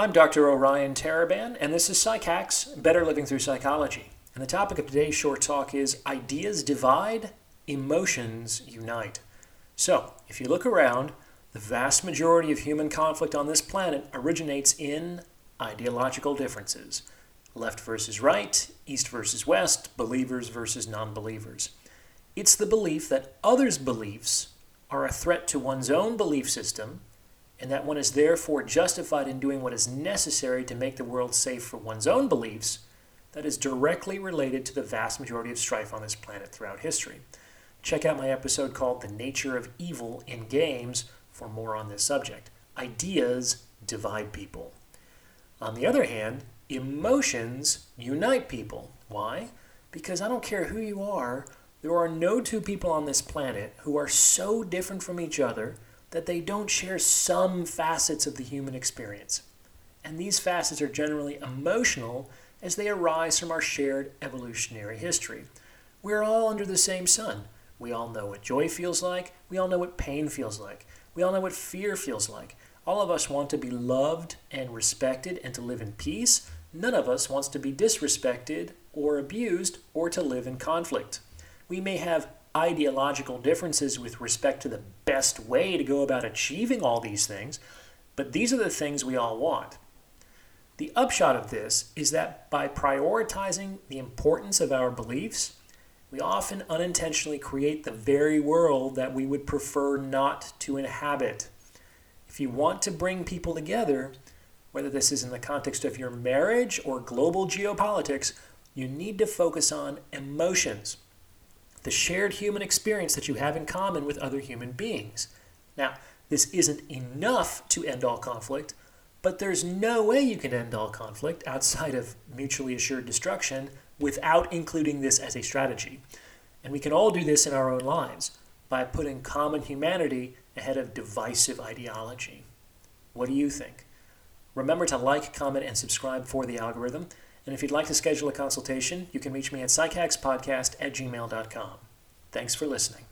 I'm Dr. Orion Taraban, and this is PsycHacks Better Living Through Psychology. And the topic of today's short talk is Ideas Divide, Emotions Unite. So, if you look around, the vast majority of human conflict on this planet originates in ideological differences left versus right, east versus west, believers versus non believers. It's the belief that others' beliefs are a threat to one's own belief system and that one is therefore justified in doing what is necessary to make the world safe for one's own beliefs, that is directly related to the vast majority of strife on this planet throughout history. Check out my episode called The Nature of Evil in Games for more on this subject. Ideas divide people. On the other hand, emotions unite people. Why? Because I don't care who you are, there are no two people on this planet who are so different from each other that they don't share some facets of the human experience. And these facets are generally emotional as they arise from our shared evolutionary history. We're all under the same sun. We all know what joy feels like. We all know what pain feels like. We all know what fear feels like. All of us want to be loved and respected and to live in peace. None of us wants to be disrespected or abused or to live in conflict. We may have ideological differences with respect to the best way to go about achieving all these things, but these are the things we all want. The upshot of this is that by prioritizing the importance of our beliefs, we often unintentionally create the very world that we would prefer not to inhabit. If you want to bring people together, whether this is in the context of your marriage or global geopolitics, you need to focus on emotions the shared human experience that you have in common with other human beings. Now, this isn't enough to end all conflict, but there's no way you can end all conflict outside of mutually assured destruction without including this as a strategy. And we can all do this in our own lives by putting common humanity ahead of divisive ideology. What do you think? Remember to like, comment, and subscribe for the algorithm. And if you'd like to schedule a consultation, you can reach me at psychackspodcast at gmail.com. Thanks for listening.